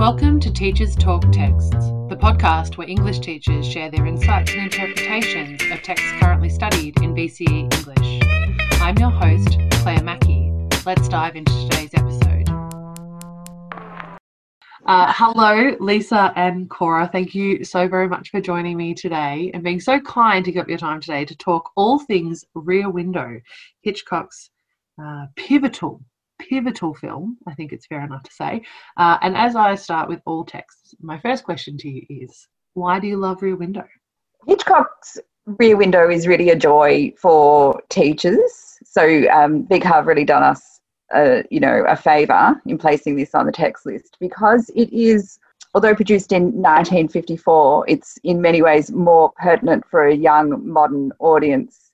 Welcome to Teachers Talk Texts, the podcast where English teachers share their insights and interpretations of texts currently studied in VCE English. I'm your host, Claire Mackey. Let's dive into today's episode. Uh, hello, Lisa and Cora. Thank you so very much for joining me today and being so kind to give up your time today to talk all things Rear Window, Hitchcock's uh, pivotal pivotal film, I think it's fair enough to say. Uh, and as I start with all texts, my first question to you is why do you love Rear Window? Hitchcock's Rear Window is really a joy for teachers. So um, Big have really done us, a, you know, a favour in placing this on the text list because it is, although produced in 1954, it's in many ways more pertinent for a young modern audience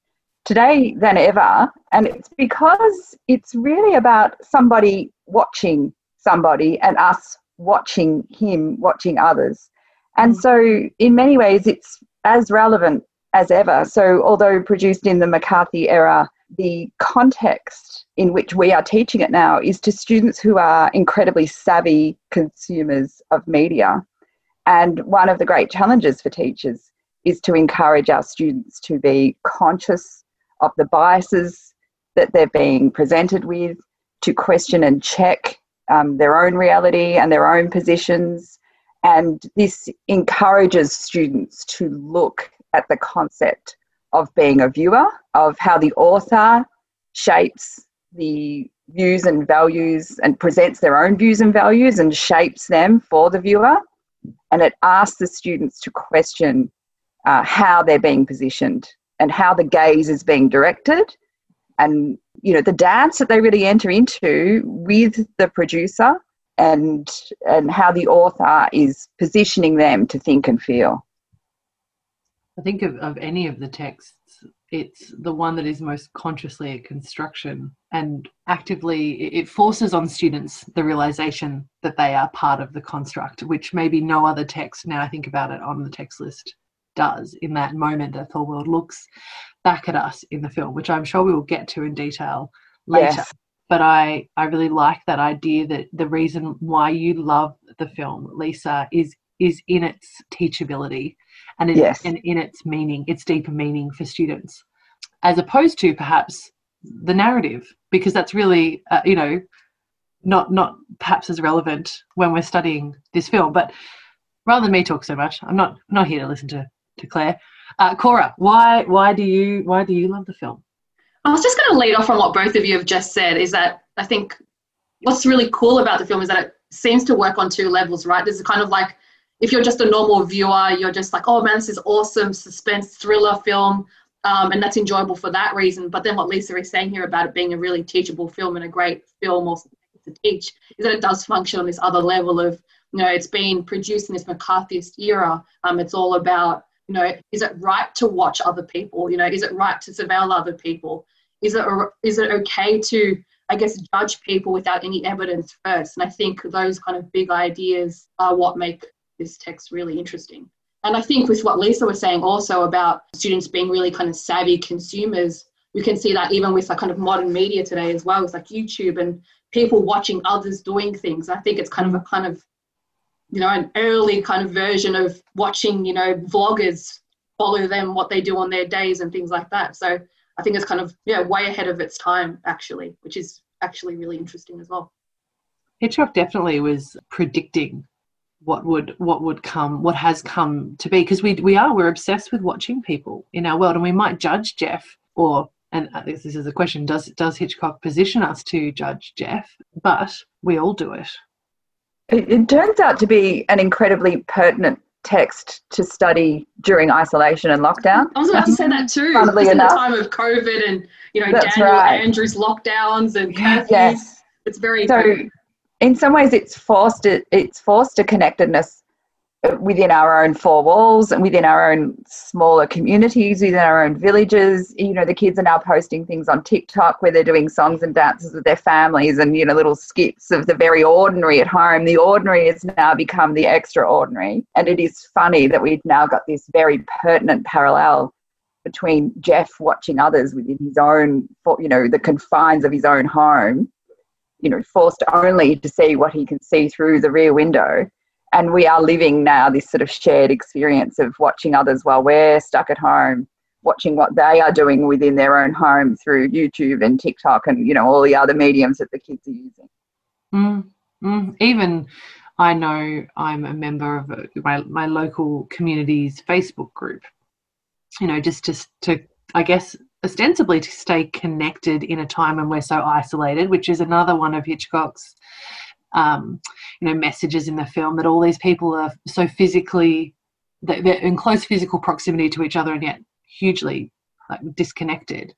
today than ever. And it's because it's really about somebody watching somebody and us watching him, watching others. And so, in many ways, it's as relevant as ever. So, although produced in the McCarthy era, the context in which we are teaching it now is to students who are incredibly savvy consumers of media. And one of the great challenges for teachers is to encourage our students to be conscious of the biases that they're being presented with, to question and check um, their own reality and their own positions. And this encourages students to look at the concept of being a viewer, of how the author shapes the views and values and presents their own views and values and shapes them for the viewer. And it asks the students to question uh, how they're being positioned and how the gaze is being directed. And you know the dance that they really enter into with the producer and and how the author is positioning them to think and feel. I think of, of any of the texts it's the one that is most consciously a construction and actively it forces on students the realization that they are part of the construct which maybe no other text now i think about it on the text list does in that moment that the world looks back at us in the film, which I'm sure we will get to in detail later. Yes. But I, I really like that idea that the reason why you love the film, Lisa, is is in its teachability and in, yes. and in its meaning, its deeper meaning for students, as opposed to perhaps the narrative, because that's really, uh, you know, not not perhaps as relevant when we're studying this film. But rather than me talk so much, I'm not I'm not here to listen to to Claire. Uh, Cora, why why do you why do you love the film? I was just going to lead off from what both of you have just said. Is that I think what's really cool about the film is that it seems to work on two levels, right? There's kind of like if you're just a normal viewer, you're just like, oh man, this is awesome suspense thriller film, um, and that's enjoyable for that reason. But then what Lisa is saying here about it being a really teachable film and a great film or to teach is that it does function on this other level of you know it's been produced in this McCarthyist era. Um, it's all about you know is it right to watch other people? You know is it right to surveil other people? Is it is it okay to i guess judge people without any evidence first? And i think those kind of big ideas are what make this text really interesting. And i think with what lisa was saying also about students being really kind of savvy consumers you can see that even with like kind of modern media today as well it's like youtube and people watching others doing things. I think it's kind of a kind of you know, an early kind of version of watching, you know, vloggers follow them, what they do on their days and things like that. So I think it's kind of, yeah, way ahead of its time, actually, which is actually really interesting as well. Hitchcock definitely was predicting what would what would come what has come to be because we we are we're obsessed with watching people in our world and we might judge Jeff or and this is a question does does Hitchcock position us to judge Jeff but we all do it it, it turns out to be an incredibly pertinent text to study during isolation and lockdown. I was about to say that too. Funnily enough. in the time of COVID and you know That's Daniel right. Andrews lockdowns and curfews. Yes. It's very so. In some ways, it's forced. It's forced a connectedness within our own four walls and within our own smaller communities, within our own villages. You know, the kids are now posting things on TikTok where they're doing songs and dances with their families and, you know, little skits of the very ordinary at home. The ordinary has now become the extraordinary. And it is funny that we've now got this very pertinent parallel between Jeff watching others within his own, you know, the confines of his own home, you know, forced only to see what he can see through the rear window and we are living now this sort of shared experience of watching others while we're stuck at home watching what they are doing within their own home through youtube and tiktok and you know all the other mediums that the kids are using mm, mm. even i know i'm a member of my, my local community's facebook group you know just to, to i guess ostensibly to stay connected in a time when we're so isolated which is another one of hitchcock's um, you know messages in the film that all these people are so physically they're in close physical proximity to each other and yet hugely like disconnected.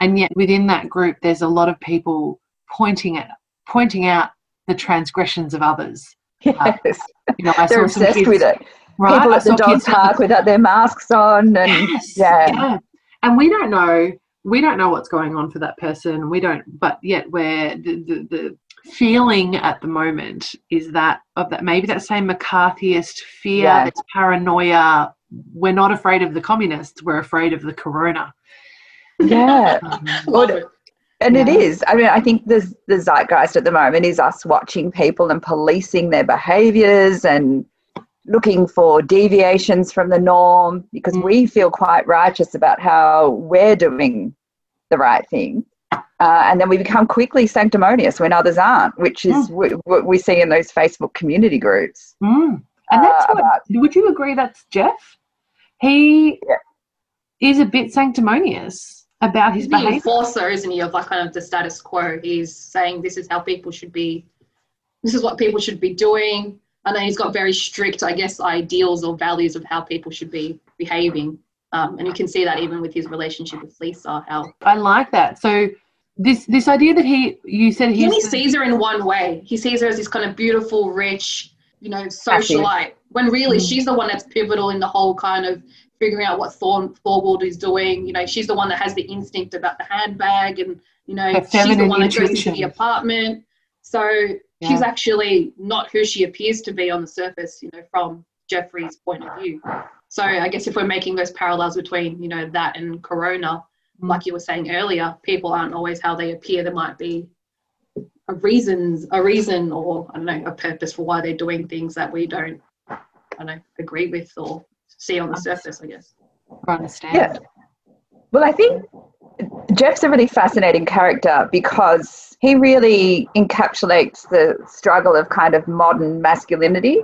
And yet within that group there's a lot of people pointing at pointing out the transgressions of others. Yes. uh, you know, they're obsessed kids, with it. Right? people at the dog park without their masks on and yes, yeah. yeah. And we don't know we don't know what's going on for that person. We don't but yet where the, the, the feeling at the moment is that of that maybe that same McCarthyist fear, yeah. paranoia. We're not afraid of the communists. We're afraid of the corona. Yeah, um, well, and yeah. it is. I mean, I think the the zeitgeist at the moment is us watching people and policing their behaviours and looking for deviations from the norm because mm. we feel quite righteous about how we're doing the right thing. Uh, and then we become quickly sanctimonious when others aren't, which is mm. what we see in those Facebook community groups. Mm. And that's uh, what, about, would you agree that's Jeff? He yeah. is a bit sanctimonious about his He's behavior. The enforcer, isn't he, of like kind of the status quo. He's saying this is how people should be, this is what people should be doing. And then he's got very strict, I guess, ideals or values of how people should be behaving. Um, and you can see that even with his relationship with Lisa. How I like that. So this this idea that he you said he only sees her in one way. He sees her as this kind of beautiful, rich, you know, socialite. When really mm. she's the one that's pivotal in the whole kind of figuring out what Thor, Thorwald is doing. You know, she's the one that has the instinct about the handbag, and you know, she's the one that goes into the apartment. So yeah. she's actually not who she appears to be on the surface. You know, from Jeffrey's point of view. So I guess if we're making those parallels between, you know, that and Corona, mm. like you were saying earlier, people aren't always how they appear. There might be a reasons, a reason, or I don't know, a purpose for why they're doing things that we don't, I don't know, agree with or see on the surface. I guess. I understand. Yeah. Well, I think Jeff's a really fascinating character because he really encapsulates the struggle of kind of modern masculinity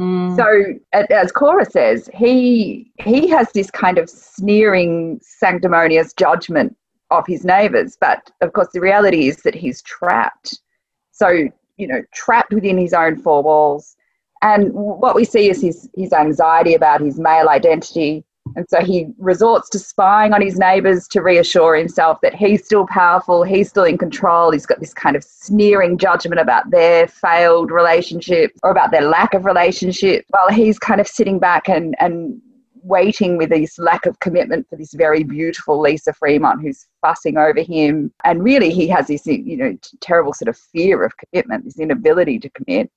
Mm. So, as Cora says, he he has this kind of sneering, sanctimonious judgment of his neighbours, but of course, the reality is that he's trapped. So, you know, trapped within his own four walls. And what we see is his his anxiety about his male identity, and so he resorts to spying on his neighbours to reassure himself that he's still powerful, he's still in control. He's got this kind of sneering judgment about their failed relationship or about their lack of relationship, while he's kind of sitting back and, and waiting with this lack of commitment for this very beautiful Lisa Fremont who's fussing over him. And really, he has this, you know, terrible sort of fear of commitment, this inability to commit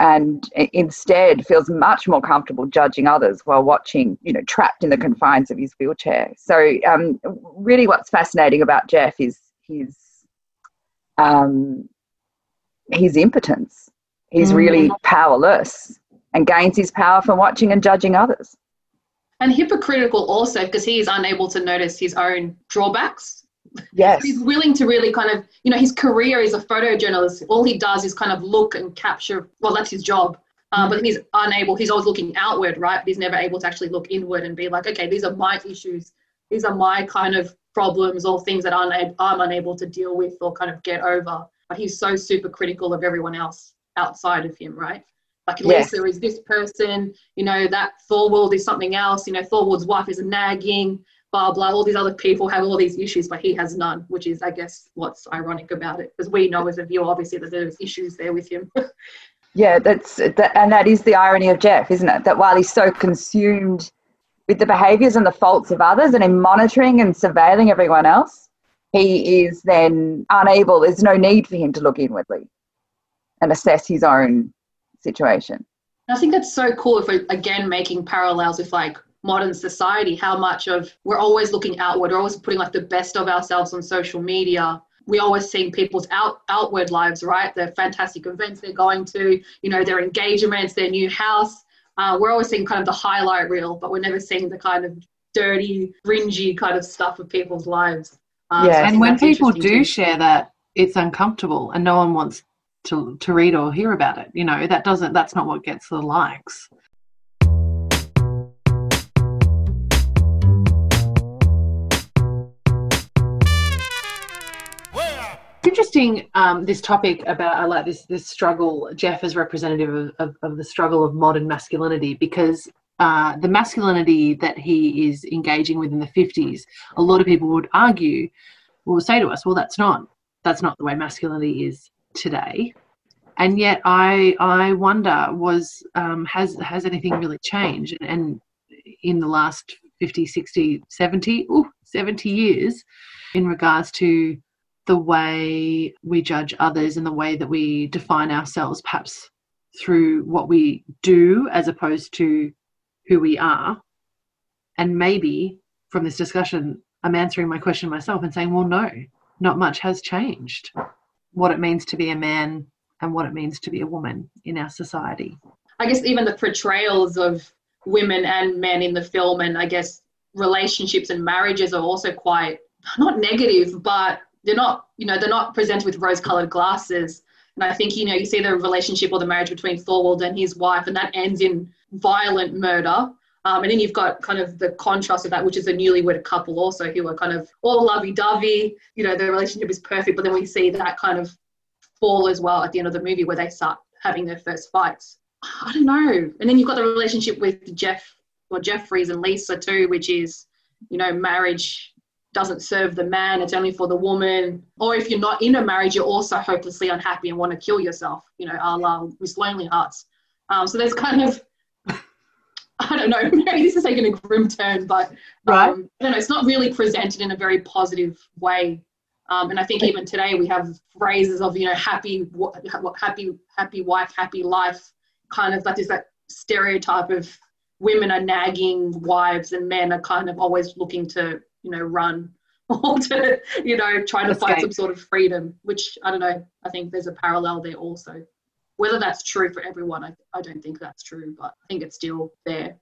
and instead feels much more comfortable judging others while watching, you know, trapped in the confines of his wheelchair. So, um, really, what's fascinating about Jeff is his um, his impotence. He's mm. really powerless and gains his power from watching and judging others. And hypocritical also because he is unable to notice his own drawbacks Yes. He's willing to really kind of, you know, his career is a photojournalist. All he does is kind of look and capture, well, that's his job. Um, but he's unable, he's always looking outward, right? But he's never able to actually look inward and be like, okay, these are my issues. These are my kind of problems or things that I'm, I'm unable to deal with or kind of get over. But he's so super critical of everyone else outside of him, right? Like yes. Lisa is this person, you know, that Thorwald is something else, you know, Thorwald's wife is nagging, blah blah all these other people have all these issues but he has none which is i guess what's ironic about it because we know as a viewer obviously that there's issues there with him. Yeah that's that, and that is the irony of jeff isn't it? That while he's so consumed with the behaviors and the faults of others and in monitoring and surveilling everyone else he is then unable there's no need for him to look inwardly and assess his own situation. I think that's so cool if we're again making parallels with like modern society how much of we're always looking outward we're always putting like the best of ourselves on social media we always seeing people's out, outward lives, right? The fantastic events they're going to, you know, their engagements, their new house. Uh, we're always seeing kind of the highlight reel, but we're never seeing the kind of dirty, cringy kind of stuff of people's lives. Um, yeah, so and when people do too. share that, it's uncomfortable, and no one wants to to read or hear about it. You know, that doesn't. That's not what gets the likes. Interesting um, this topic about I like this this struggle Jeff is representative of, of, of the struggle of modern masculinity because uh, the masculinity that he is engaging with in the 50s a lot of people would argue will say to us well that's not that's not the way masculinity is today. And yet I I wonder was um, has has anything really changed? And in the last 50 60 70 ooh, 70 years in regards to the way we judge others and the way that we define ourselves, perhaps through what we do as opposed to who we are. And maybe from this discussion, I'm answering my question myself and saying, well, no, not much has changed. What it means to be a man and what it means to be a woman in our society. I guess even the portrayals of women and men in the film, and I guess relationships and marriages are also quite not negative, but they're not, you know, they're not presented with rose-colored glasses. And I think, you know, you see the relationship or the marriage between Thorwald and his wife, and that ends in violent murder. Um, and then you've got kind of the contrast of that, which is a newlywed couple also who are kind of all lovey-dovey. You know, the relationship is perfect, but then we see that kind of fall as well at the end of the movie where they start having their first fights. I don't know. And then you've got the relationship with Jeff or Jefferies and Lisa too, which is, you know, marriage doesn't serve the man, it's only for the woman. Or if you're not in a marriage, you're also hopelessly unhappy and want to kill yourself, you know, a la Miss Lonely Hearts. Um, so there's kind of, I don't know, maybe this is taking a grim turn, but um, right. I don't know, it's not really presented in a very positive way. Um, and I think even today we have phrases of, you know, happy, happy, happy wife, happy life, kind of like is that stereotype of women are nagging wives and men are kind of always looking to you know, run or to, you know, try to Escape. find some sort of freedom, which I don't know. I think there's a parallel there also. Whether that's true for everyone, I, I don't think that's true, but I think it's still there.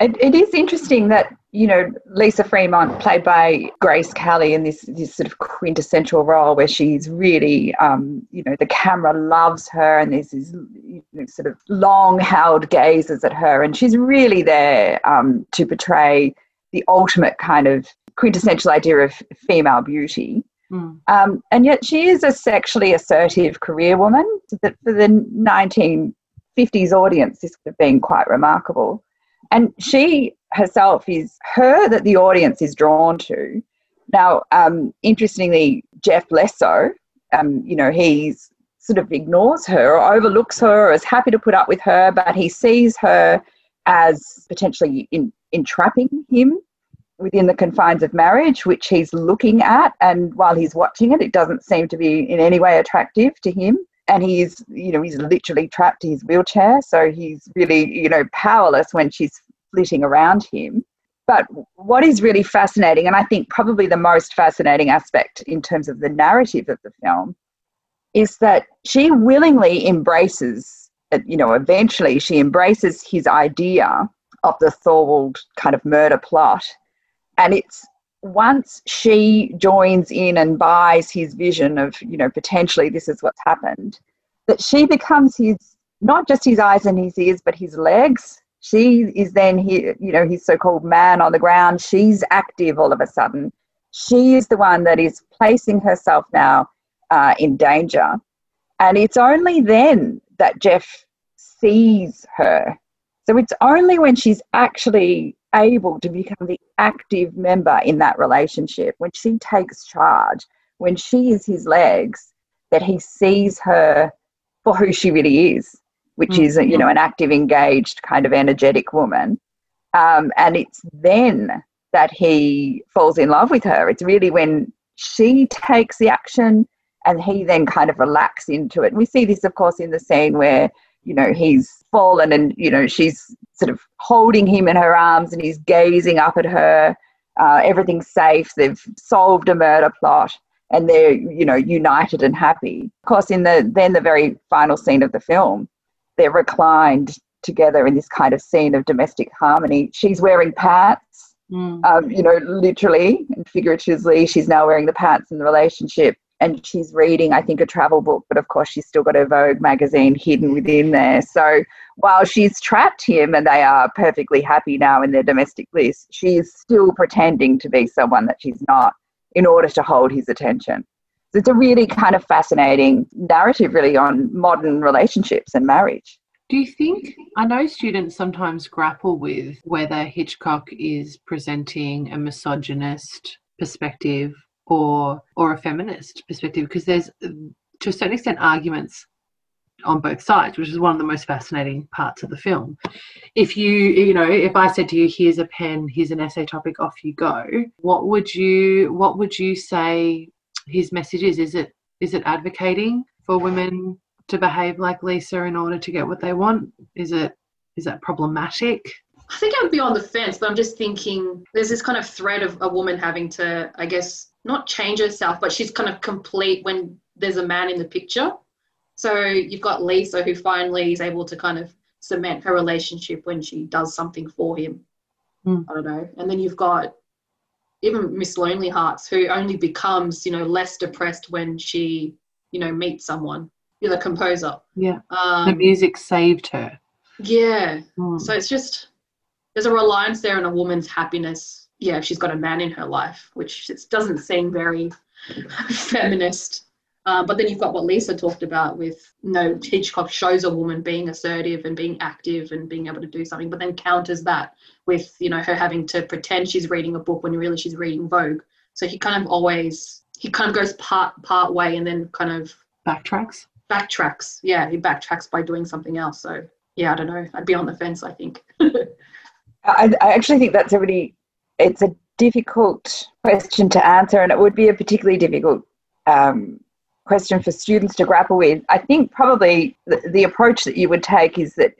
It, it is interesting that you know Lisa Fremont, played by Grace Kelly, in this this sort of quintessential role where she's really, um, you know, the camera loves her, and there's these you know, sort of long held gazes at her, and she's really there um, to portray the ultimate kind of quintessential idea of female beauty. Mm. Um, and yet she is a sexually assertive career woman. That for the 1950s audience, this would have been quite remarkable. And she herself is her that the audience is drawn to. Now, um, interestingly, Jeff less so. Um, you know, he's sort of ignores her or overlooks her or is happy to put up with her, but he sees her as potentially in, entrapping him within the confines of marriage, which he's looking at. And while he's watching it, it doesn't seem to be in any way attractive to him. And he's, you know, he's literally trapped in his wheelchair. So he's really, you know, powerless when she's flitting around him. But what is really fascinating, and I think probably the most fascinating aspect in terms of the narrative of the film, is that she willingly embraces, you know, eventually she embraces his idea of the Thorwald kind of murder plot and it's once she joins in and buys his vision of you know potentially this is what's happened that she becomes his not just his eyes and his ears but his legs. She is then he you know his so-called man on the ground. She's active all of a sudden. She is the one that is placing herself now uh, in danger. And it's only then that jeff sees her. So it's only when she's actually able to become the active member in that relationship, when she takes charge, when she is his legs, that he sees her for who she really is, which mm-hmm. is, you know, an active, engaged, kind of energetic woman. Um, and it's then that he falls in love with her. It's really when she takes the action and he then kind of relax into it. we see this, of course, in the scene where you know, he's fallen and, you know, she's sort of holding him in her arms and he's gazing up at her. Uh, everything's safe. They've solved a murder plot. and they're you know united and happy of course in the then the very final scene of the film they're reclined together in this kind of scene of domestic harmony she's wearing pants mm. um, you know literally and figuratively she's now wearing the pants in the relationship and she's reading i think a travel book but of course she's still got her vogue magazine hidden within there so while she's trapped him and they are perfectly happy now in their domestic bliss she's still pretending to be someone that she's not in order to hold his attention. So it's a really kind of fascinating narrative, really, on modern relationships and marriage. Do you think? I know students sometimes grapple with whether Hitchcock is presenting a misogynist perspective or or a feminist perspective because there's to a certain extent arguments on both sides, which is one of the most fascinating parts of the film. If you, you know, if I said to you, "Here's a pen, here's an essay topic, off you go," what would you, what would you say his message is? Is it, is it advocating for women to behave like Lisa in order to get what they want? Is it, is that problematic? I think I would be on the fence, but I'm just thinking there's this kind of thread of a woman having to, I guess, not change herself, but she's kind of complete when there's a man in the picture. So you've got Lisa who finally is able to kind of cement her relationship when she does something for him. Mm. I don't know. And then you've got even Miss Lonely Hearts who only becomes, you know, less depressed when she, you know, meets someone. You're the composer. Yeah. Um, the music saved her. Yeah. Mm. So it's just there's a reliance there on a woman's happiness. Yeah, if she's got a man in her life, which doesn't seem very feminist. Uh, but then you've got what Lisa talked about with you know Hitchcock shows a woman being assertive and being active and being able to do something, but then counters that with you know her having to pretend she's reading a book when really she's reading Vogue. So he kind of always he kind of goes part part way and then kind of backtracks. Backtracks, yeah, he backtracks by doing something else. So yeah, I don't know. I'd be on the fence. I think. I, I actually think that's a really it's a difficult question to answer, and it would be a particularly difficult um, question for students to grapple with. I think probably the, the approach that you would take is that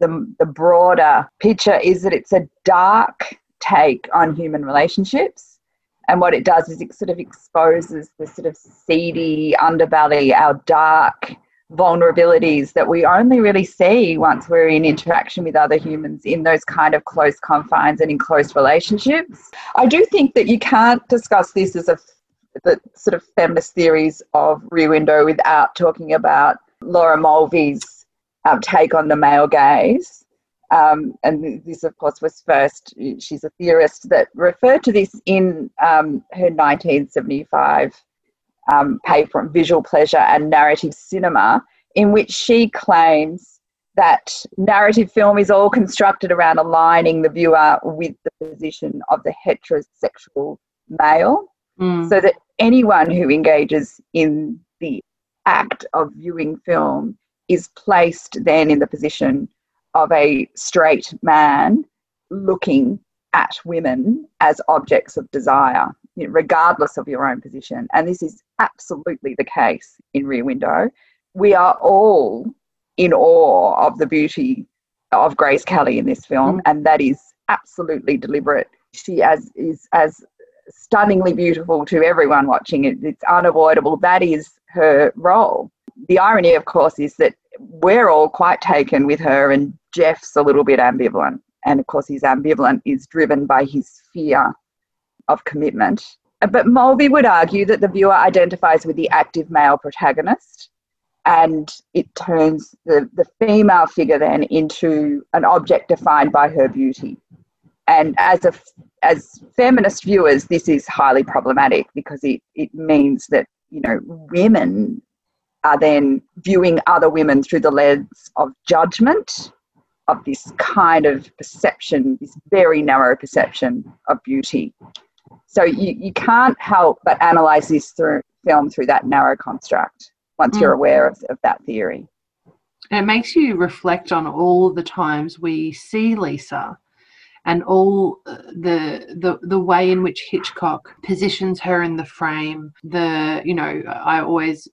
the, the broader picture is that it's a dark take on human relationships. And what it does is it sort of exposes the sort of seedy underbelly, our dark vulnerabilities that we only really see once we're in interaction with other humans in those kind of close confines and in close relationships. I do think that you can't discuss this as a the sort of feminist theories of Rear Window without talking about Laura Mulvey's um, take on the male gaze. Um, and this, of course, was first, she's a theorist that referred to this in um, her 1975 um, paper on visual pleasure and narrative cinema, in which she claims that narrative film is all constructed around aligning the viewer with the position of the heterosexual male. Mm. So that anyone who engages in the act of viewing film is placed then in the position of a straight man looking at women as objects of desire, you know, regardless of your own position. And this is absolutely the case in Rear Window. We are all in awe of the beauty of Grace Kelly in this film, mm. and that is absolutely deliberate. She as is as stunningly beautiful to everyone watching it. It's unavoidable. That is her role. The irony, of course, is that we're all quite taken with her, and Jeff's a little bit ambivalent. And of course, his ambivalent is driven by his fear of commitment. Uh, but Mulvey would argue that the viewer identifies with the active male protagonist and it turns the, the female figure then into an object defined by her beauty. And as a as feminist viewers, this is highly problematic because it, it means that, you know, women are then viewing other women through the lens of judgment, of this kind of perception, this very narrow perception of beauty. So you, you can't help but analyze this through film through that narrow construct once mm. you're aware of, of that theory. it makes you reflect on all the times we see Lisa and all uh, the the the way in which Hitchcock positions her in the frame. The you know I always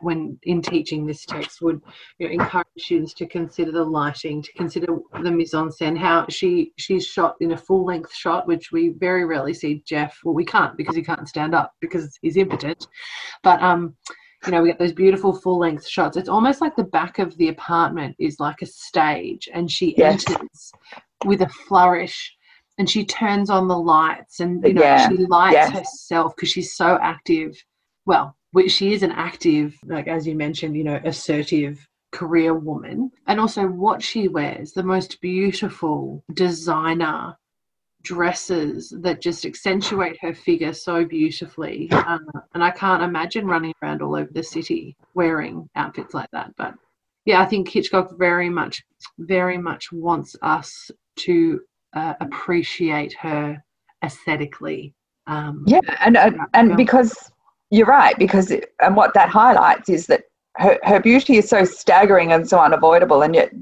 when in teaching this text would you know, encourage students to consider the lighting, to consider the mise en scène, how she she's shot in a full length shot, which we very rarely see Jeff. Well, we can't because he can't stand up because he's impotent, but um you know, we get those beautiful full length shots. It's almost like the back of the apartment is like a stage, and she yes. enters with a flourish and she turns on the lights and you know yeah. she lights yes. herself because she's so active well she is an active like as you mentioned you know assertive career woman and also what she wears the most beautiful designer dresses that just accentuate her figure so beautifully. Uh, and I can't imagine running around all over the city wearing outfits like that. But yeah, I think Hitchcock very much, very much wants us to uh, appreciate her aesthetically. Um, yeah, and and, and because you're right, because it, and what that highlights is that her, her beauty is so staggering and so unavoidable, and yet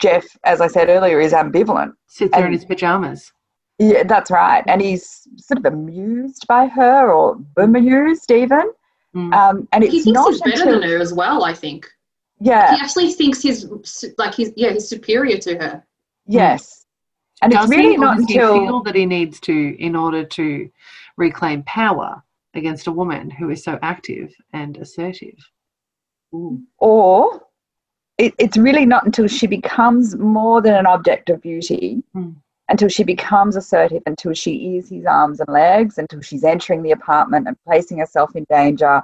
Jeff, as I said earlier, is ambivalent. Sits there and, in his pajamas. Yeah, that's right. And he's sort of amused by her or bemused even. Mm. Um, and it's he thinks not he's better until, than her as well, I think. Yeah. He actually thinks he's like he's yeah, he's superior to her. Yes. And does it's really he, not does until he feel that he needs to in order to reclaim power against a woman who is so active and assertive. Ooh. Or it, it's really not until she becomes more than an object of beauty. Mm until she becomes assertive, until she is his arms and legs, until she's entering the apartment and placing herself in danger,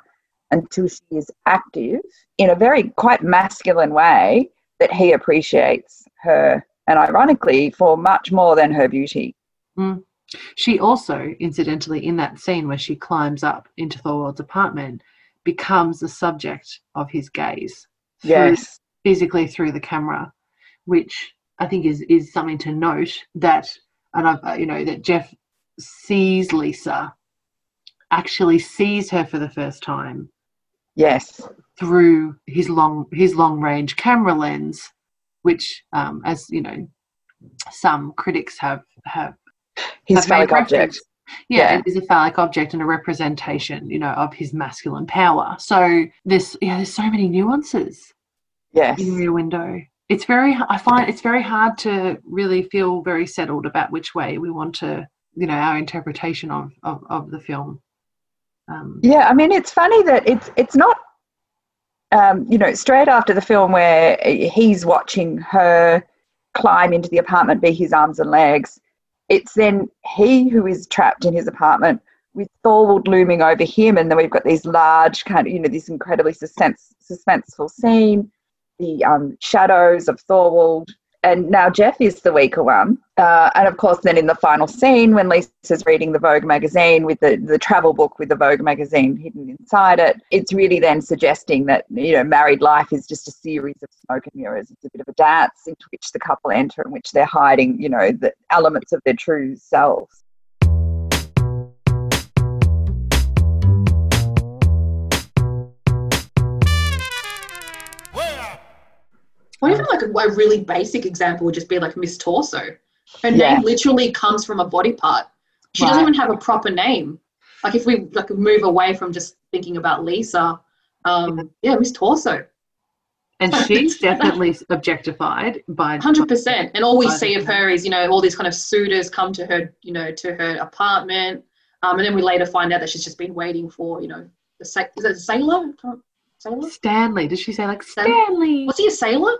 until she is active in a very quite masculine way that he appreciates her, and ironically, for much more than her beauty. Mm. She also, incidentally, in that scene where she climbs up into Thorwald's apartment, becomes the subject of his gaze. Yes. Physically through the camera, which I think is is something to note that, and I've uh, you know that Jeff sees Lisa, actually sees her for the first time. Yes. Through his long his long range camera lens, which, um, as you know, some critics have have his have phallic object. Yeah, yeah, it is a phallic object and a representation, you know, of his masculine power. So there's yeah, there's so many nuances. Yes. In Rear Window it's very i find it's very hard to really feel very settled about which way we want to you know our interpretation of of, of the film um, yeah i mean it's funny that it's it's not um, you know straight after the film where he's watching her climb into the apartment be his arms and legs it's then he who is trapped in his apartment with Thorwald looming over him, and then we've got these large kind of, you know, this incredibly suspense, suspenseful scene the um, shadows of Thorwald. And now Jeff is the weaker one. Uh, and of course, then in the final scene, when Lisa's reading the Vogue magazine with the, the travel book with the Vogue magazine hidden inside it, it's really then suggesting that, you know, married life is just a series of smoke and mirrors. It's a bit of a dance into which the couple enter, in which they're hiding, you know, the elements of their true selves. Or even like a, a, really basic example would just be like Miss Torso. Her yeah. name literally comes from a body part. She right. doesn't even have a proper name. Like if we like move away from just thinking about Lisa, um, yeah, Miss Torso. And she's definitely objectified by hundred percent. And all we see of her is, you know, all these kind of suitors come to her, you know, to her apartment, um, and then we later find out that she's just been waiting for, you know, the is it a sailor? Sailor? Stanley. Did she say like Stanley? Was he a sailor?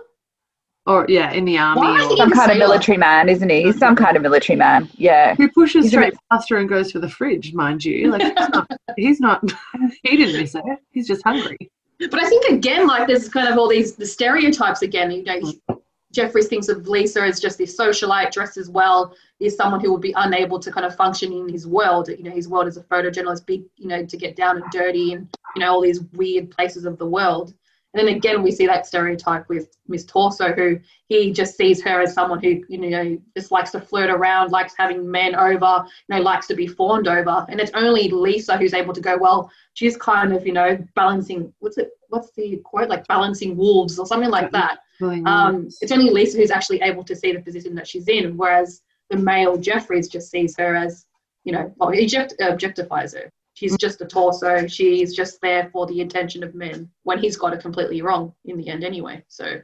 Or yeah, in the army. Or, some kind of military man, isn't he? He's some kind of military man. Yeah. Who pushes he's straight past her and goes for the fridge, mind you. Like he's not, he's not. He didn't miss it. He's just hungry. But I think again, like there's kind of all these the stereotypes again. You know, Jefferies thinks of Lisa as just this socialite, dressed as well, is someone who would be unable to kind of function in his world. You know, his world as a photojournalist, big, you know, to get down and dirty and you know all these weird places of the world. And then again, we see that stereotype with Miss Torso, who he just sees her as someone who, you know, just likes to flirt around, likes having men over, you know, likes to be fawned over. And it's only Lisa who's able to go, well, she's kind of, you know, balancing, what's it, what's the quote, like balancing wolves or something like that. Um, it's only Lisa who's actually able to see the position that she's in. Whereas the male Jefferies just sees her as, you know, well, he object- objectifies her. She's just a torso. She's just there for the attention of men when he's got it completely wrong in the end anyway. So,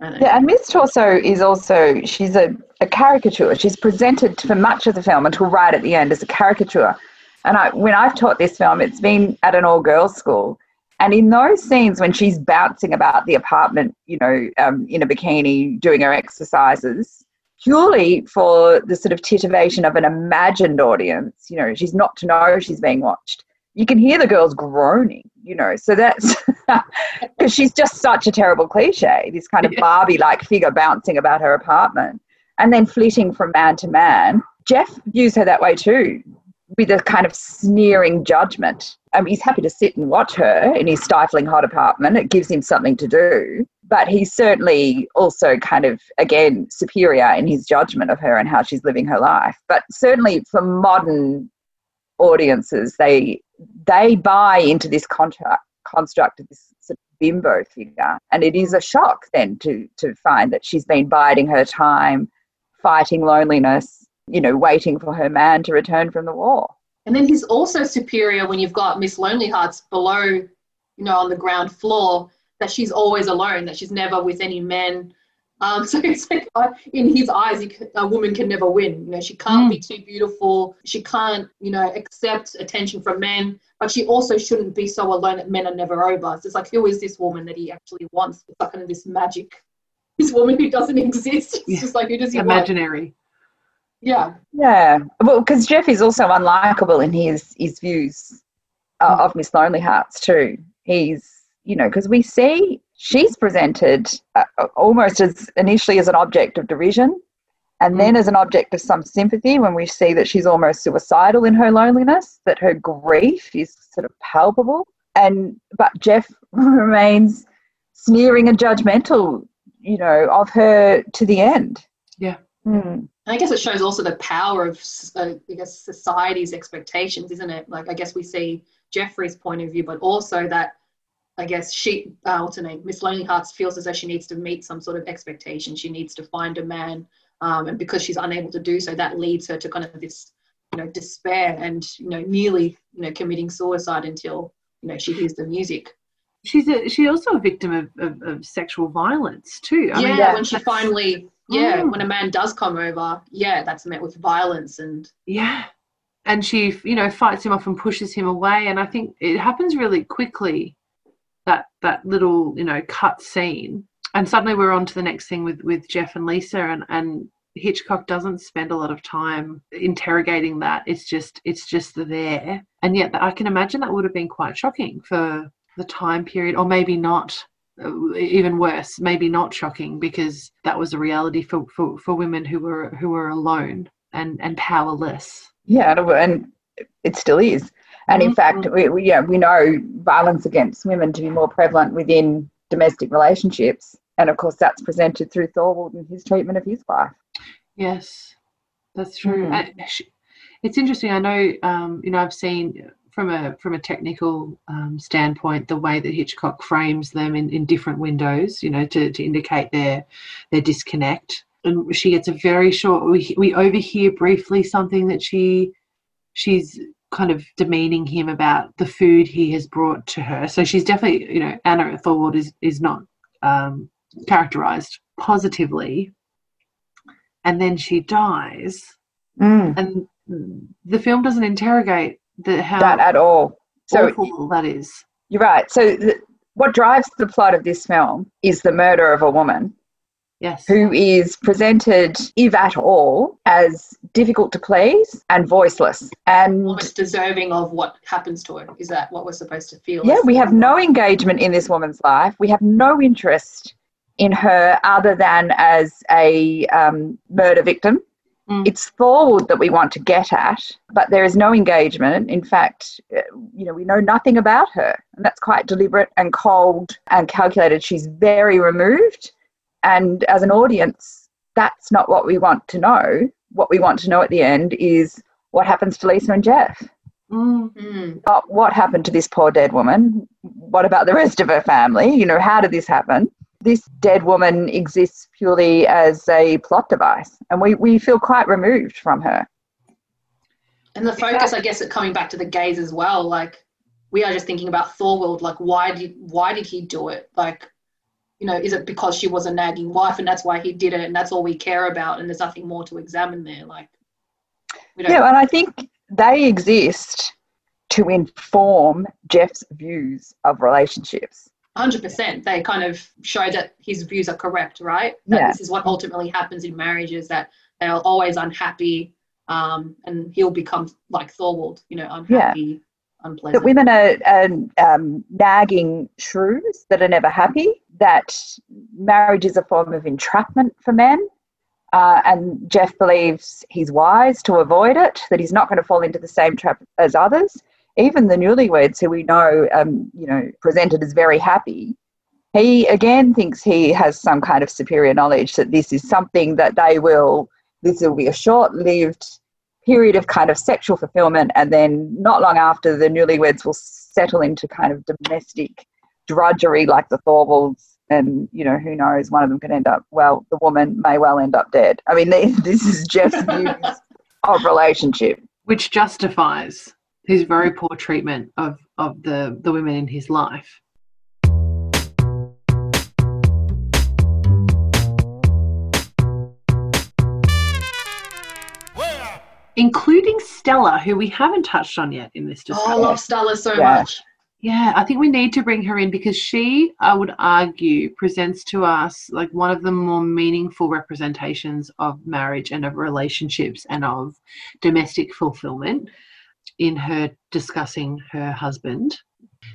yeah, and Miss Torso is also, she's a, a caricature. She's presented for much of the film until right at the end as a caricature. And I, when I've taught this film, it's been at an all girls school. And in those scenes when she's bouncing about the apartment, you know, um, in a bikini, doing her exercises, purely for the sort of titivation of an imagined audience. You know, she's not to know she's being watched. You can hear the girls groaning, you know, so that's because she's just such a terrible cliche, this kind of Barbie like figure bouncing about her apartment and then flitting from man to man. Jeff views her that way too, with a kind of sneering judgment. I mean, he's happy to sit and watch her in his stifling hot apartment. It gives him something to do but he's certainly also kind of again superior in his judgment of her and how she's living her life. But certainly for modern audiences they they buy into this contract construct of this sort of bimbo figure. And it is a shock then to to find that she's been biding her time fighting loneliness you know waiting for her man to return from the war. And then he's also superior when you've got miss lonely hearts below you know on the ground floor that she's always alone, that she's never with any men. Um, so it's like uh, in his eyes, a woman can never win. You know, she can't mm. be too beautiful. She can't, you know, accept attention from men. But she also shouldn't be so alone that men are never over. So it's like, who is this woman that he actually wants? It's like kind of this magic, this woman who doesn't exist. It's yeah. just like who does he imaginary. Want? Yeah. Yeah. Well, because Jeff is also unlikable in his his views uh, mm. of Miss Lonely Hearts too. He's you know, because we see she's presented uh, almost as initially as an object of derision and then as an object of some sympathy when we see that she's almost suicidal in her loneliness, that her grief is sort of palpable. And but Jeff remains sneering and judgmental, you know, of her to the end. Yeah. Mm. I guess it shows also the power of, uh, I guess, society's expectations, isn't it? Like, I guess we see Jeffrey's point of view, but also that I guess she, uh, what's her name, Miss Lonely Hearts feels as though she needs to meet some sort of expectation. She needs to find a man, um, and because she's unable to do so, that leads her to kind of this, you know, despair and you know, nearly, you know, committing suicide until you know she hears the music. She's a, she's also a victim of, of, of sexual violence too. I yeah, mean, when she finally, yeah, mm. when a man does come over, yeah, that's met with violence and yeah, and she, you know, fights him off and pushes him away, and I think it happens really quickly that that little you know cut scene. And suddenly we're on to the next thing with with jeff and lisa and and hitchcock doesn't spend a lot of time interrogating that. It's just it's just there. And yet i can imagine that would have been quite shocking for the time period or maybe not uh, even worse maybe not shocking because that was a reality for, for, for women who were who were alone and and powerless. Yeah and it still is and in fact, mm-hmm. we, we, yeah, we know violence against women to be more prevalent within domestic relationships. And of course, that's presented through Thorwald and his treatment of his wife. Yes, that's true. Mm. It's interesting. I know, um, you know, I've seen from a from a technical um, standpoint the way that Hitchcock frames them in, in different windows, you know, to, to indicate their their disconnect. And she gets a very short. We we overhear briefly something that she she's kind of demeaning him about the food he has brought to her. So she's definitely, you know, Anna Thorwald is is not um, characterized positively, and then she dies, mm. and the film doesn't interrogate the how that at all. So that is. You're right. So the, what drives the plot of this film is the murder of a woman Yes. Who is presented, if at all, as difficult to please and voiceless. And almost deserving of what happens to her. Is that what we're supposed to feel? Yeah, we have no engagement in this woman's life. We have no interest in her other than as a um, murder victim. Mm. It's Thorwald that we want to get at, but there is no engagement. In fact, uh, you know, we know nothing about her, and that's quite deliberate and cold and calculated. She's very removed and as an audience, that's not what we want to know. What we want to know at the end is what happens to Lisa and Jeff. Mm-hmm. what happened to this poor dead woman? What about the rest of her family? You know, how did this happen? this dead woman exists purely as a plot device, and we, we feel quite removed from her. And the focus, I guess, at coming back to the gaze as well, like we are just thinking about Thorwald, like why did why did he do it? Like, you know, is it because she was a nagging wife and that's why he did it and that's all we care about and there's nothing more to examine there? Like, yeah, and I think they exist to inform Jeff's views of relationships. 100% they kind of show that his views are correct right that yeah. this is what ultimately happens in marriages that they are always unhappy um, and he'll become like thorwald you know unhappy yeah. unpleasant that women are, are um, nagging shrews that are never happy that marriage is a form of entrapment for men uh, and jeff believes he's wise to avoid it that he's not going to fall into the same trap as others. Even the newlyweds who we know, um, you know, presented as very happy, he again thinks he has some kind of superior knowledge that this is something that they will, this will be a short lived period of kind of sexual fulfillment, and then not long after, the newlyweds will settle into kind of domestic drudgery like the Thorwalds. And you know who knows? One of them could end up well. The woman may well end up dead. I mean, this is Jeff's views of relationship, which justifies his very poor treatment of, of the, the women in his life. Including Stella, who we haven't touched on yet in this discussion. Oh, I love Stella so yeah. much. Yeah, I think we need to bring her in because she, I would argue, presents to us like one of the more meaningful representations of marriage and of relationships and of domestic fulfillment in her discussing her husband.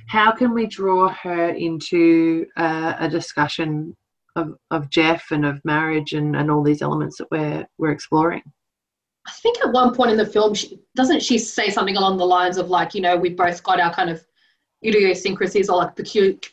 How can we draw her into uh, a discussion of, of Jeff and of marriage and, and all these elements that we're, we're exploring? I think at one point in the film, she, doesn't she say something along the lines of like, you know, we've both got our kind of idiosyncrasies or like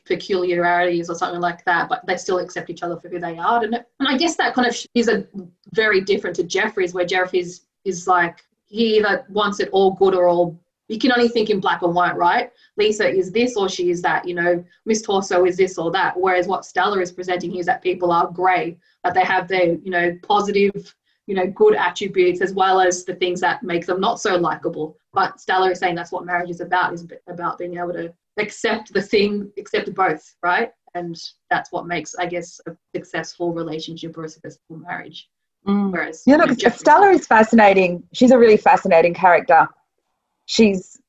peculiarities or something like that, but they still accept each other for who they are. And, and I guess that kind of is a very different to Jefferies, where Jefferies is like he either wants it all good or all you can only think in black and white, right? Lisa is this or she is that, you know, Miss Torso is this or that. Whereas what Stella is presenting here is that people are grey, that they have their, you know, positive, you know, good attributes as well as the things that make them not so likable. But Stella is saying that's what marriage is about, is about being able to accept the thing, accept both, right? And that's what makes, I guess, a successful relationship or a successful marriage. Mm. Whereas yeah, look, Stella is fascinating. She's a really fascinating character. She's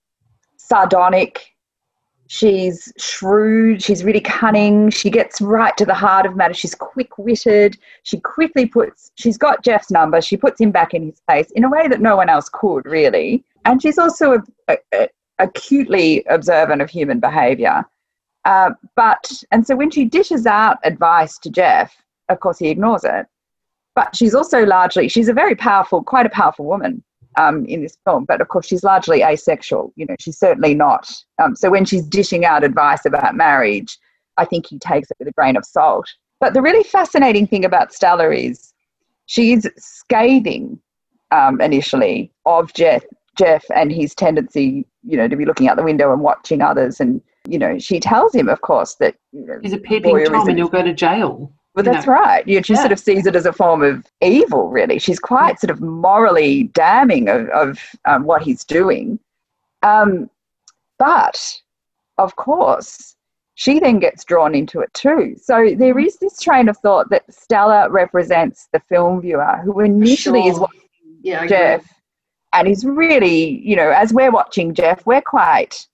sardonic. She's shrewd. She's really cunning. She gets right to the heart of matter. She's quick witted. She quickly puts, she's got Jeff's number. She puts him back in his place in a way that no one else could, really. And she's also a, a, acutely observant of human behavior. Uh, but, and so when she dishes out advice to Jeff, of course, he ignores it but she's also largely she's a very powerful quite a powerful woman um, in this film but of course she's largely asexual you know she's certainly not um, so when she's dishing out advice about marriage i think he takes it with a grain of salt. But the really fascinating thing about stella is she's scathing um, initially of jeff jeff and his tendency you know to be looking out the window and watching others. And you know she tells him of course that you know, he's a peeping tom and he'll go to jail well, that's right. Yeah, she yeah. sort of sees it as a form of evil, really. She's quite sort of morally damning of, of um, what he's doing. Um, but, of course, she then gets drawn into it too. So there is this train of thought that Stella represents the film viewer who initially sure. is watching yeah, Jeff and is really, you know, as we're watching Jeff, we're quite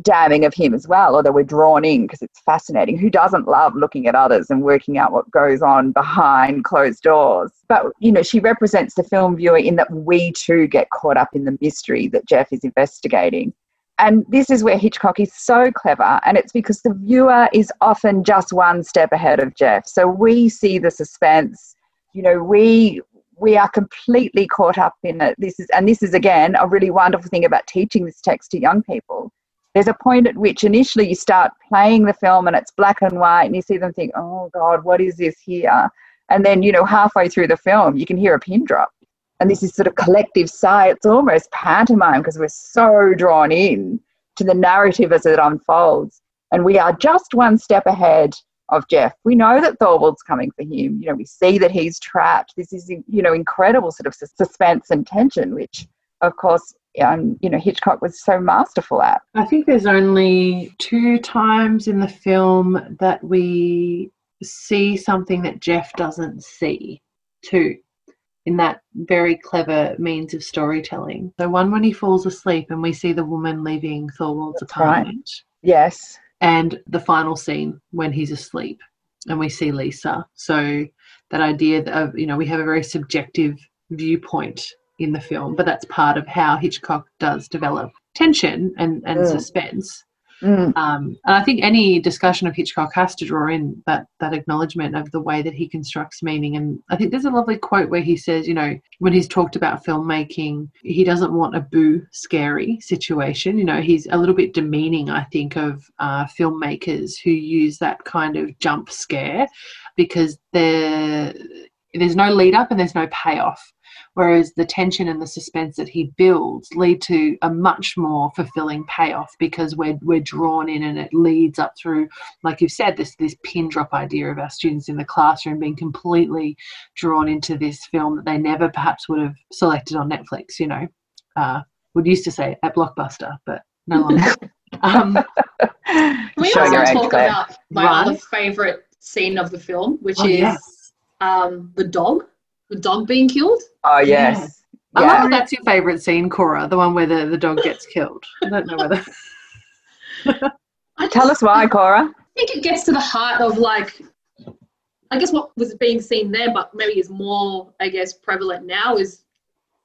damning of him as well, although we're drawn in because it's fascinating. Who doesn't love looking at others and working out what goes on behind closed doors? But, you know, she represents the film viewer in that we too get caught up in the mystery that Jeff is investigating. And this is where Hitchcock is so clever, and it's because the viewer is often just one step ahead of Jeff. So we see the suspense, you know, we we are completely caught up in it. This is and this is again a really wonderful thing about teaching this text to young people there's a point at which initially you start playing the film and it's black and white and you see them think, oh God, what is this here? And then, you know, halfway through the film, you can hear a pin drop. And this is sort of collective sigh. It's almost pantomime because we're so drawn in to the narrative as it unfolds. And we are just one step ahead of Jeff. We know that Thorwald's coming for him. You know, we see that he's trapped. This is, you know, incredible sort of suspense and tension, which, of course, um, you know, Hitchcock was so masterful at. I think there's only two times in the film that we see something that Jeff doesn't see. Two in that very clever means of storytelling. So one when he falls asleep and we see the woman leaving Thorwald's That's apartment. Right. Yes. And the final scene when he's asleep and we see Lisa. So that idea of, you know, we have a very subjective viewpoint in the film, but that's part of how Hitchcock does develop tension and, and mm. suspense. Mm. Um, and I think any discussion of Hitchcock has to draw in that that acknowledgement of the way that he constructs meaning. And I think there's a lovely quote where he says, you know, when he's talked about filmmaking, he doesn't want a boo scary situation. You know, he's a little bit demeaning, I think, of uh, filmmakers who use that kind of jump scare because there's no lead up and there's no payoff whereas the tension and the suspense that he builds lead to a much more fulfilling payoff because we're we're drawn in and it leads up through like you've said this this pin drop idea of our students in the classroom being completely drawn into this film that they never perhaps would have selected on Netflix you know uh, would used to say at Blockbuster but no longer um, we also talk about my right? other favorite scene of the film which oh, is yes. um, the dog the dog being killed. Oh yes. Yeah. I love that's your favourite scene, Cora, the one where the, the dog gets killed. I don't know whether. Tell us why, Cora. I think it gets to the heart of like, I guess what was being seen there, but maybe is more, I guess, prevalent now is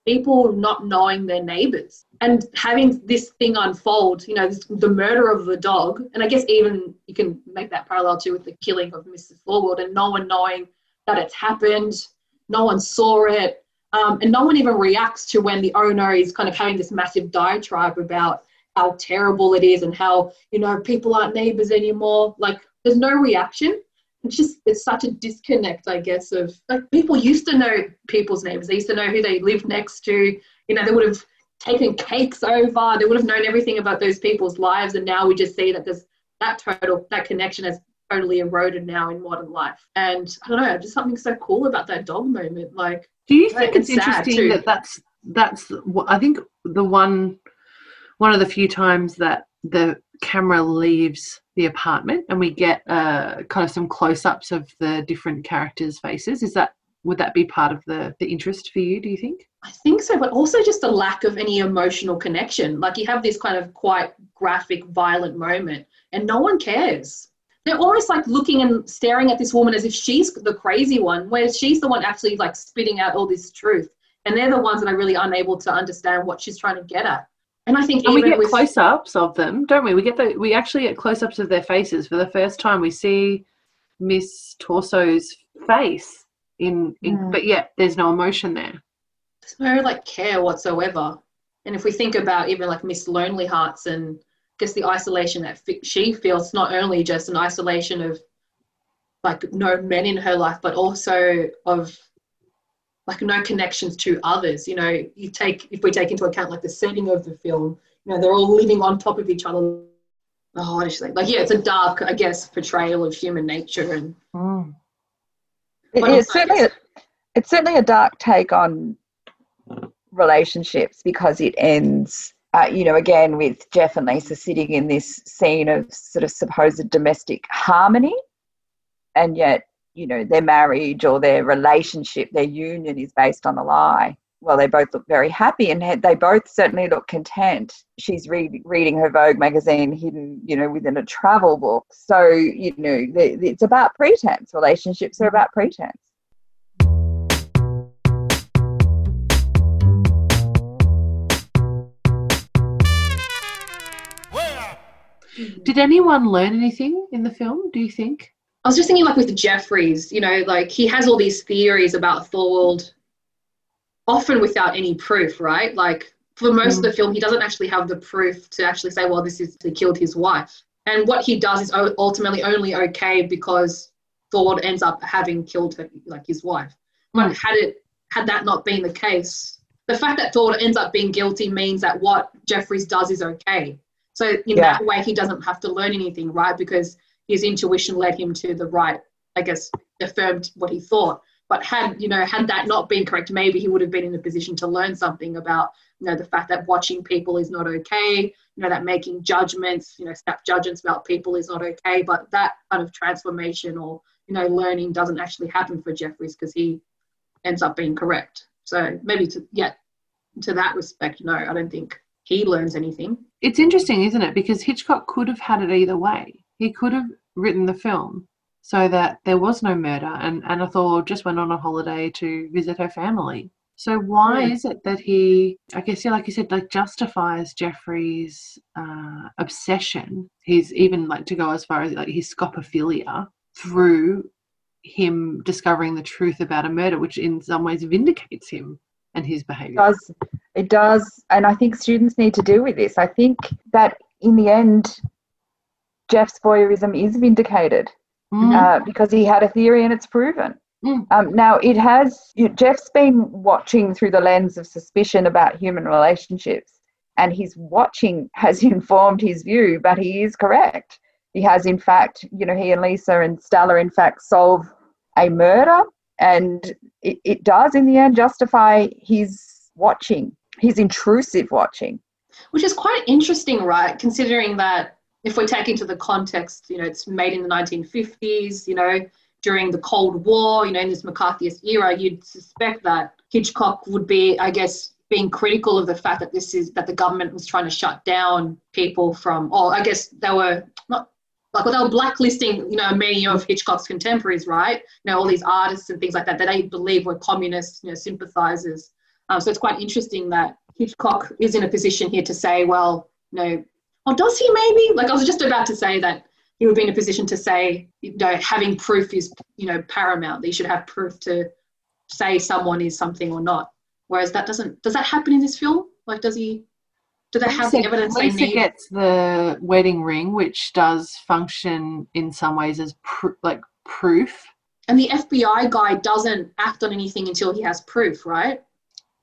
people not knowing their neighbours and having this thing unfold. You know, this, the murder of the dog, and I guess even you can make that parallel too with the killing of Mrs. Thorwald, and no one knowing that it's happened no one saw it, um, and no one even reacts to when the owner is kind of having this massive diatribe about how terrible it is and how you know people aren't neighbors anymore. Like there's no reaction. It's just it's such a disconnect, I guess, of like people used to know people's neighbors. They used to know who they lived next to. You know, they would have taken cakes over. They would have known everything about those people's lives, and now we just see that there's that total that connection has totally eroded now in modern life. And I don't know, just something so cool about that dog moment. Like, do you think it's, it's interesting that that's that's I think the one one of the few times that the camera leaves the apartment and we get uh, kind of some close-ups of the different characters' faces. Is that would that be part of the the interest for you? Do you think? I think so, but also just a lack of any emotional connection. Like you have this kind of quite graphic, violent moment, and no one cares they're almost like looking and staring at this woman as if she's the crazy one, whereas she's the one actually like spitting out all this truth. And they're the ones that are really unable to understand what she's trying to get at. And I think and we get with... close-ups of them, don't we? We get the we actually get close-ups of their faces for the first time. We see Miss Torso's face in, in mm. but yet there's no emotion there. There's no like care whatsoever. And if we think about even like Miss Lonely Hearts and guess the isolation that she feels not only just an isolation of like no men in her life but also of like no connections to others you know you take if we take into account like the setting of the film you know they're all living on top of each other oh actually like yeah it's a dark i guess portrayal of human nature and mm. it, it's certainly a, it's certainly a dark take on relationships because it ends uh, you know, again with Jeff and Lisa sitting in this scene of sort of supposed domestic harmony, and yet, you know, their marriage or their relationship, their union is based on a lie. Well, they both look very happy and they both certainly look content. She's read, reading her Vogue magazine hidden, you know, within a travel book. So, you know, it's about pretense. Relationships are about pretense. Did anyone learn anything in the film, do you think? I was just thinking, like, with Jefferies, you know, like he has all these theories about Thorwald, often without any proof, right? Like, for most mm. of the film, he doesn't actually have the proof to actually say, well, this is he killed his wife. And what he does is ultimately only okay because Thorwald ends up having killed her, like his wife. But mm. had it had that not been the case, the fact that Thorwald ends up being guilty means that what Jefferies does is okay. So in yeah. that way, he doesn't have to learn anything, right? Because his intuition led him to the right, I guess, affirmed what he thought. But had you know had that not been correct, maybe he would have been in a position to learn something about you know the fact that watching people is not okay. You know that making judgments, you know, snap judgments about people is not okay. But that kind of transformation or you know learning doesn't actually happen for Jefferies because he ends up being correct. So maybe to yeah, to that respect, no, I don't think he learns anything. It's interesting, isn't it? Because Hitchcock could have had it either way. He could have written the film so that there was no murder and Anna Thor just went on a holiday to visit her family. So why Yeah. is it that he, I guess, yeah, like you said, like justifies Jefferies' uh, obsession? He's even like to go as far as like his scopophilia through him discovering the truth about a murder, which in some ways vindicates him and his behavior. does it does and i think students need to deal with this i think that in the end jeff's voyeurism is vindicated Mm. uh, because he had a theory and it's proven Mm. um, now it has you, jeff's been watching through the lens of suspicion about human relationships and his watching has informed his view but he is correct he has in fact you know he and lisa and stella in fact solve a murder and it, it does in the end justify his watching his intrusive watching which is quite interesting, right? Considering that if we take into the context, you know, it's made in the 1950s, you know, during the Cold War, you know, in this McCarthyist era, you'd suspect that Hitchcock would be, I guess, being critical of the fact that this is that the government was trying to shut down people from, or I guess they were not like well, they were blacklisting, you know, many of Hitchcock's contemporaries, right? You know, all these artists and things like that that they believe were communist, you know, sympathizers. Um, so it's quite interesting that Hitchcock is in a position here to say, well, you know, or does he maybe? Like I was just about to say that he would be in a position to say, you know, having proof is, you know, paramount. That you should have proof to say someone is something or not. Whereas that doesn't. Does that happen in this film? Like, does he? Do they have the Lisa- evidence they need? gets the wedding ring, which does function in some ways as pr- like proof. And the FBI guy doesn't act on anything until he has proof, right?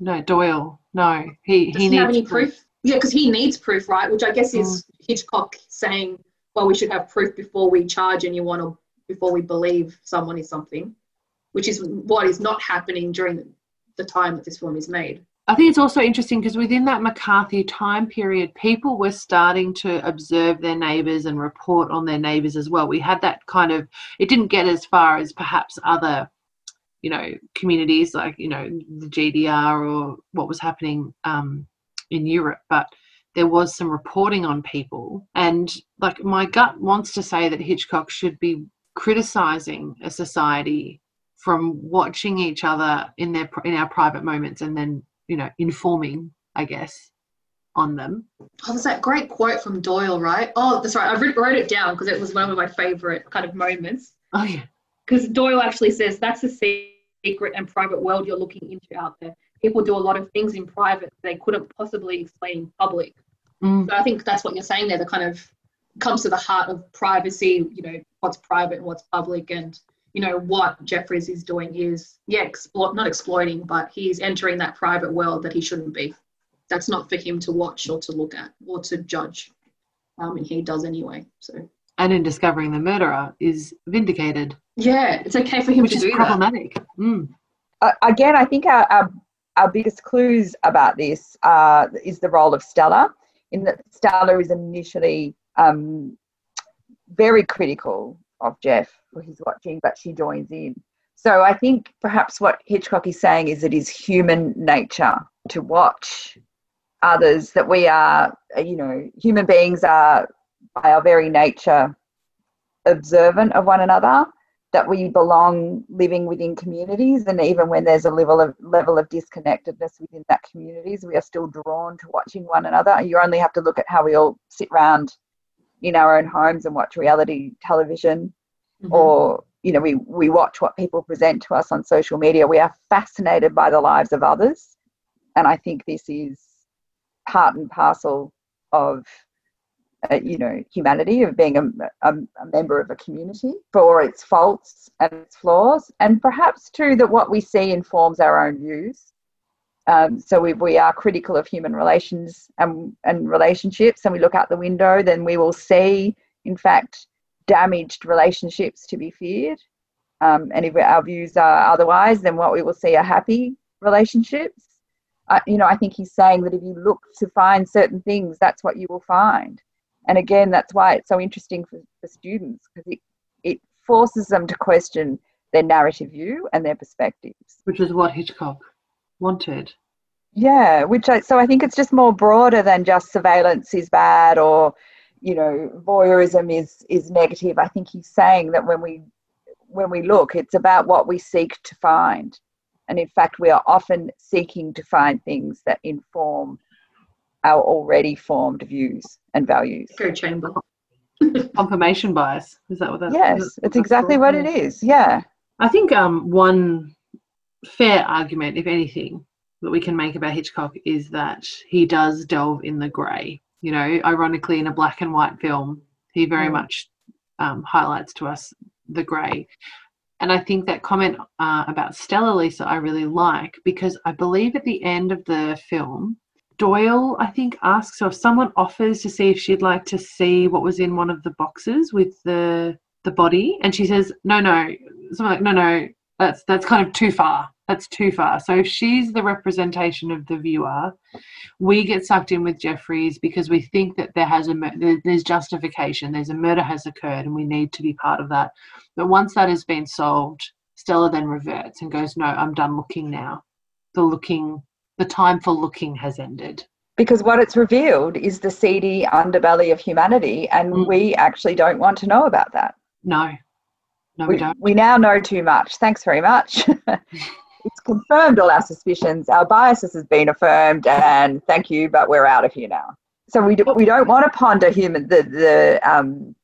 No, Doyle. No, he Does he have any proof? Yeah, because he needs proof, right? Which I guess is Mm. Hitchcock saying, well, we should have proof before we charge anyone or before we believe someone is something, which is what is not happening during the, the time that this film is made. I think it's also interesting because within that McCarthy time period, people were starting to observe their neighbours and report on their neighbours as well. We had that kind of, it didn't get as far as perhaps other, you know, communities like, you know, the GDR or what was happening um, in Europe, but there was some reporting on people. And like my gut wants to say that Hitchcock should be criticizing a society from watching each other in their in our private moments and then you know, informing, I guess, on them. Oh, there's that great quote from Doyle, right? Oh, that's right. I wrote, wrote it down because it was one of my favorite kind of moments. Oh yeah. Because Doyle actually says that's the secret and private world you're looking into out there. People do a lot of things in private they couldn't possibly explain in public. Mm. So I think that's what you're saying there. The kind of comes to the heart of privacy. You know, what's private and what's public, and you know what Jefferies is doing is yeah, not exploiting, but he's entering that private world that he shouldn't be. That's not for him to watch or to look at or to judge, um, and he does anyway. So And in discovering the murderer is vindicated, yeah, it's okay for him which to is do that. Mm. uh, again, I think our, our, our biggest clues about this uh, is the role of Stella, in that Stella is initially um, very critical of Jeff for his watching, but she joins in. So I think perhaps what Hitchcock is saying is it is human nature to watch others, that we are, you know, human beings are by our very nature observant of one another that we belong living within communities and even when there's a level of level of disconnectedness within that communities we are still drawn to watching one another. You only have to look at how we all sit around in our own homes and watch reality television Mhm. or you know we we watch what people present to us on social media. We are fascinated by the lives of others. And i think this is part and parcel of uh, you know humanity of being a, a, a member of a community for its faults and its flaws and perhaps too that what we see informs our own views um, so if we are critical of human relations and, and relationships and we look out the window then we will see in fact damaged relationships to be feared. Um, and if our views are otherwise, then what we will see are happy relationships. Uh, you know, I think he's saying that if you look to find certain things, that's what you will find. And again, that's why it's so interesting for, for students because it, it forces them to question their narrative view and their perspectives. Which is what Hitchcock wanted. Yeah, which I, so I think it's just more broader than just surveillance is bad or you know voyeurism is is negative. I think he's saying that when we when we look, it's about what we seek to find, and in fact, we are often seeking to find things that inform our already formed views and values. Echo chamber. Confirmation bias. Is that what that Yes, is? it's exactly what it is. Yeah. I think um, one fair argument, if anything, that we can make about Hitchcock is that he does delve in the grey. You know, ironically, in a black and white film, he very Mm. much um, highlights to us the grey. And I think that comment uh, about Stella Lisa I really like because I believe at the end of the film, Doyle, I think, asks or if someone offers to see if she'd like to see what was in one of the boxes with the the body, and she says, "No, no," like, "No, no, that's that's kind of too far. That's too far." So if she's the representation of the viewer, we get sucked in with Jefferies because we think that there has a there's justification, there's a murder has occurred, and we need to be part of that. But once that has been solved, Stella then reverts and goes, "No, I'm done looking now. The looking, the time for looking has ended." Because what it's revealed is the seedy underbelly of humanity, and Mm. we actually don't want to know about that. No, no, we we, don't. we now know too much. Thanks very much. it's confirmed all our suspicions. Our biases has been affirmed, and thank you, but we're out of here now. So we, do, we don't want to ponder human the the um,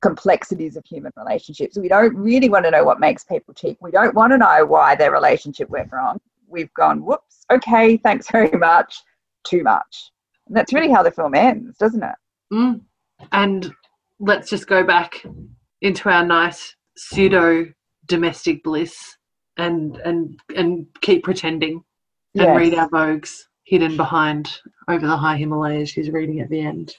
complexities of human relationships. We don't really want to know what makes people cheat. We don't want to know why their relationship went wrong. We've gone, whoops, okay, thanks very much, too much. And that's really how the film ends, doesn't it? Mm. And let's just go back into our nice pseudo domestic bliss and and and keep pretending and read our vogues hidden behind over the high Himalayas she's reading at the end.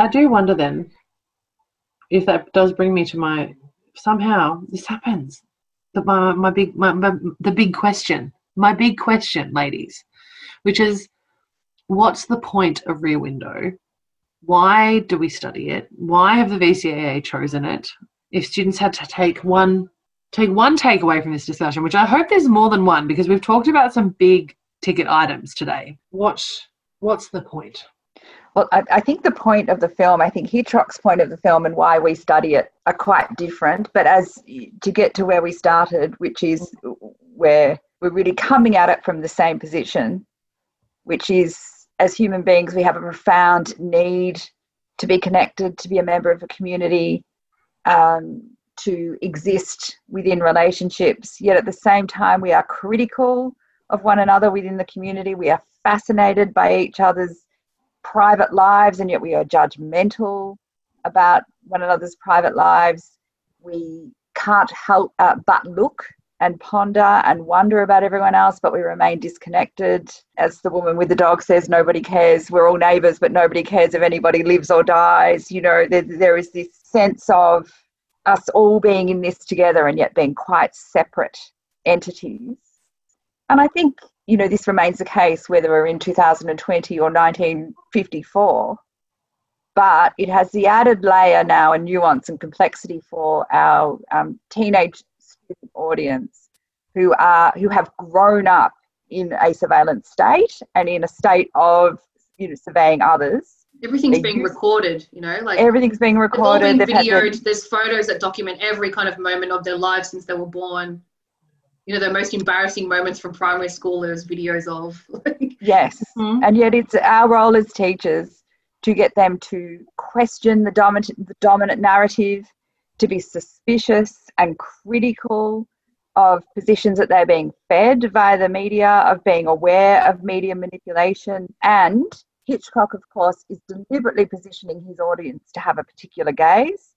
I do wonder then if that does bring me to my somehow this happens. The my, my big my, my the big question, my big question, ladies, which is what's the point of Rear Window? Why do we study it? Why have the VCAA chosen it? If students had to take one take one takeaway from this discussion, which I hope there's more than one because we've talked about some big ticket items today. What what's the point? Well, I, I think the point of the film, I think Hitchcock's point of the film and why we study it are quite different. But as to get to where we started, which is where we're really coming at it from the same position, which is as human beings, we have a profound need to be connected, to be a member of a community, um, to exist within relationships. Yet at the same time, we are critical of one another within the community. We are fascinated by each other's private lives and yet we are judgmental about one another's private lives. We can't help uh, but look and ponder and wonder about everyone else but we remain disconnected. As the woman with the dog says nobody cares. We're all neighbors but nobody cares if anybody lives or dies. You know there, there is this sense of us all being in this together and yet being quite separate entities. And i think you know, this remains the case whether we're in 2020 or 1954. But it has the added layer now and nuance and complexity for our um, teenage student audience who are who have grown up in a surveillance state and in a state of you know surveying others. Everything's They being recorded, you know, like Everything's being recorded. They've had their- videoed. There's photos that document every kind of moment of their lives since they were born. You know, the most embarrassing moments from primary school. There's videos of. yes, Mhm. and yet it's our role as teachers to get them to question the dominant the dominant narrative to be suspicious and critical of positions that they're being fed via the media of being aware of media manipulation and hitchcock of course is deliberately positioning his audience to have a particular gaze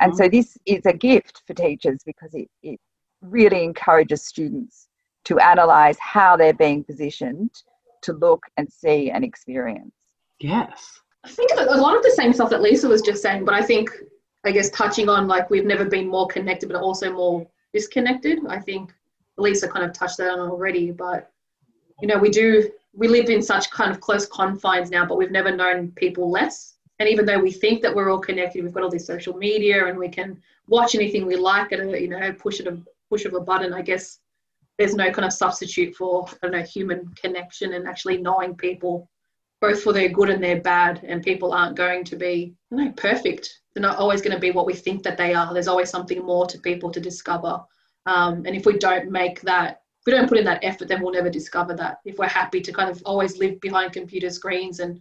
and so this is a gift for teachers because it, it really encourages students to analyze how they're being positioned to look and see and experience. Yes. I think a lot of the same stuff that Lisa was just saying, but I think, I guess, touching on like we've never been more connected, but also more disconnected. I think Lisa kind of touched that on already, but you know, we do, we live in such kind of close confines now, but we've never known people less. And even though we think that we're all connected, we've got all this social media and we can watch anything we like at a, you know, push at a push of a button. I guess there's no kind of substitute for, I don't know, human connection and actually knowing people both for their good and their bad. And people aren't going to be, you know, perfect. They're not always going to be what we think that they are. There's always something more to people to discover. Um, and if we don't make that, if we don't put in that effort, then we'll never discover that. If we're happy to kind of always live behind computer screens and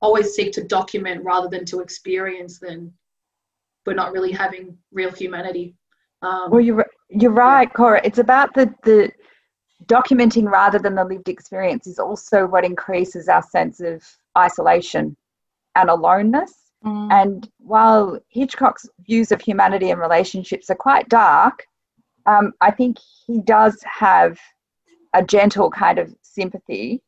always seek to document rather than to experience, then we're not really having real humanity. Um, well, you're you're right. Cora. It's about the the documenting rather than the lived experience is also what increases our sense of isolation and aloneness. Mm. And while Hitchcock's views of humanity and relationships are quite dark, um, I think he does have a gentle kind of sympathy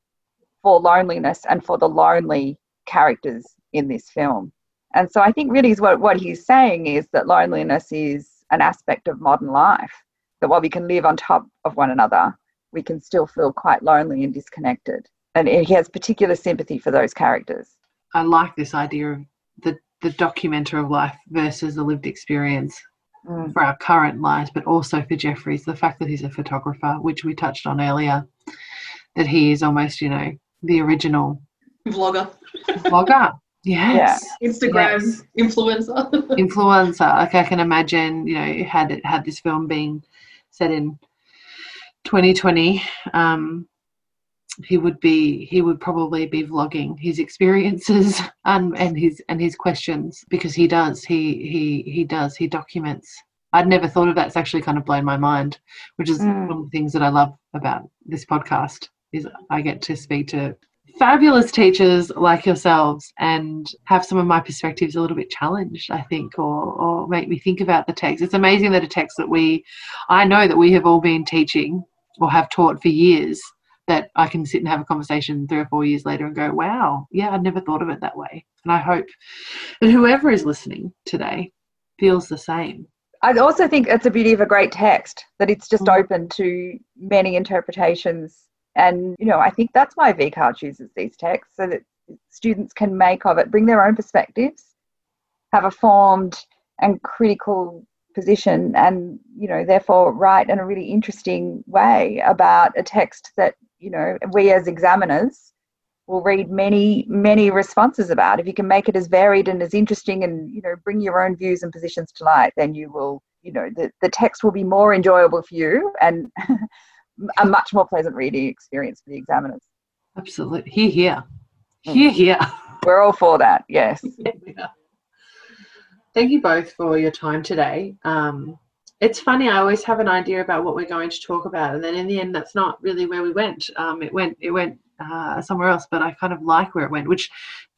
for loneliness and for the lonely characters in this film. And so I think really is what, what he's saying is that loneliness is an aspect of modern life. That while we can live on top of one another, we can still feel quite lonely and disconnected. And he has particular sympathy for those characters. I like this idea of the, the documenter of life versus the lived experience mm. for our current lives, but also for Jefferies, the fact that he's a photographer, which we touched on earlier, that he is almost, you know, the original vlogger. Vlogger. Yes. Yeah. Instagram yes. influencer. influencer. Like I can imagine, you know, had it had this film being set in 2020, um, he would be he would probably be vlogging his experiences and and his and his questions because he does he he he does he documents i'd never thought of that it's actually kind of blown my mind which is mm. one of the things that i love about this podcast is i get to speak to fabulous teachers like yourselves and have some of my perspectives a little bit challenged, I think, or, or make me think about the text. It's amazing that a text that we, I know that we have all been teaching or have taught for years, that I can sit and have a conversation three or four years later and go, wow, yeah, I'd never thought of it that way. And I hope that whoever is listening today feels the same. I also think it's a beauty of a great text that it's just mm-hmm. open to many interpretations and, you know, I think that's why VCAA chooses these texts so that students can make of it, bring their own perspectives, have a formed and critical position, and, you know, therefore write in a really interesting way about a text that, you know, we as examiners will read many, many responses about. If you can make it as varied and as interesting and, you know, bring your own views and positions to light, then you will, you know, the, the text will be more enjoyable for you and a much more pleasant reading experience for the examiners. Absolutely. Here, here. Mm. Here, here. We're all for that, yes. yeah. Thank you both for your time today. Um, it's funny, I always have an idea about what we're going to talk about, and then in the end, that's not really where we went. Um, it went, it went uh, somewhere else, but I kind of like where it went, which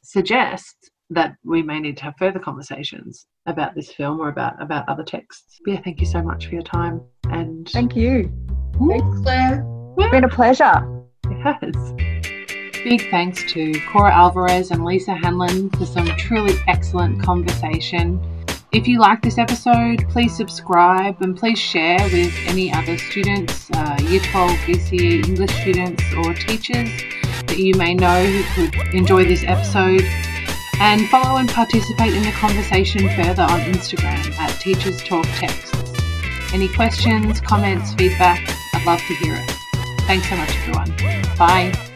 suggests that we may need to have further conversations about this film or about about other texts. But yeah, thank you so much for your time and thank you. Thanks, Claire. It's been a pleasure. Yes. Big thanks to Cora Alvarez and Lisa Hanlon for some truly excellent conversation. If you like this episode, please subscribe and please share with any other students, uh, Year 12 VCE English students or teachers that you may know who could enjoy this episode. And follow and participate in the conversation further on Instagram at Teachers Talk Texts. Any questions, comments, feedback, I'd love to hear it. Thanks so much, everyone. Bye.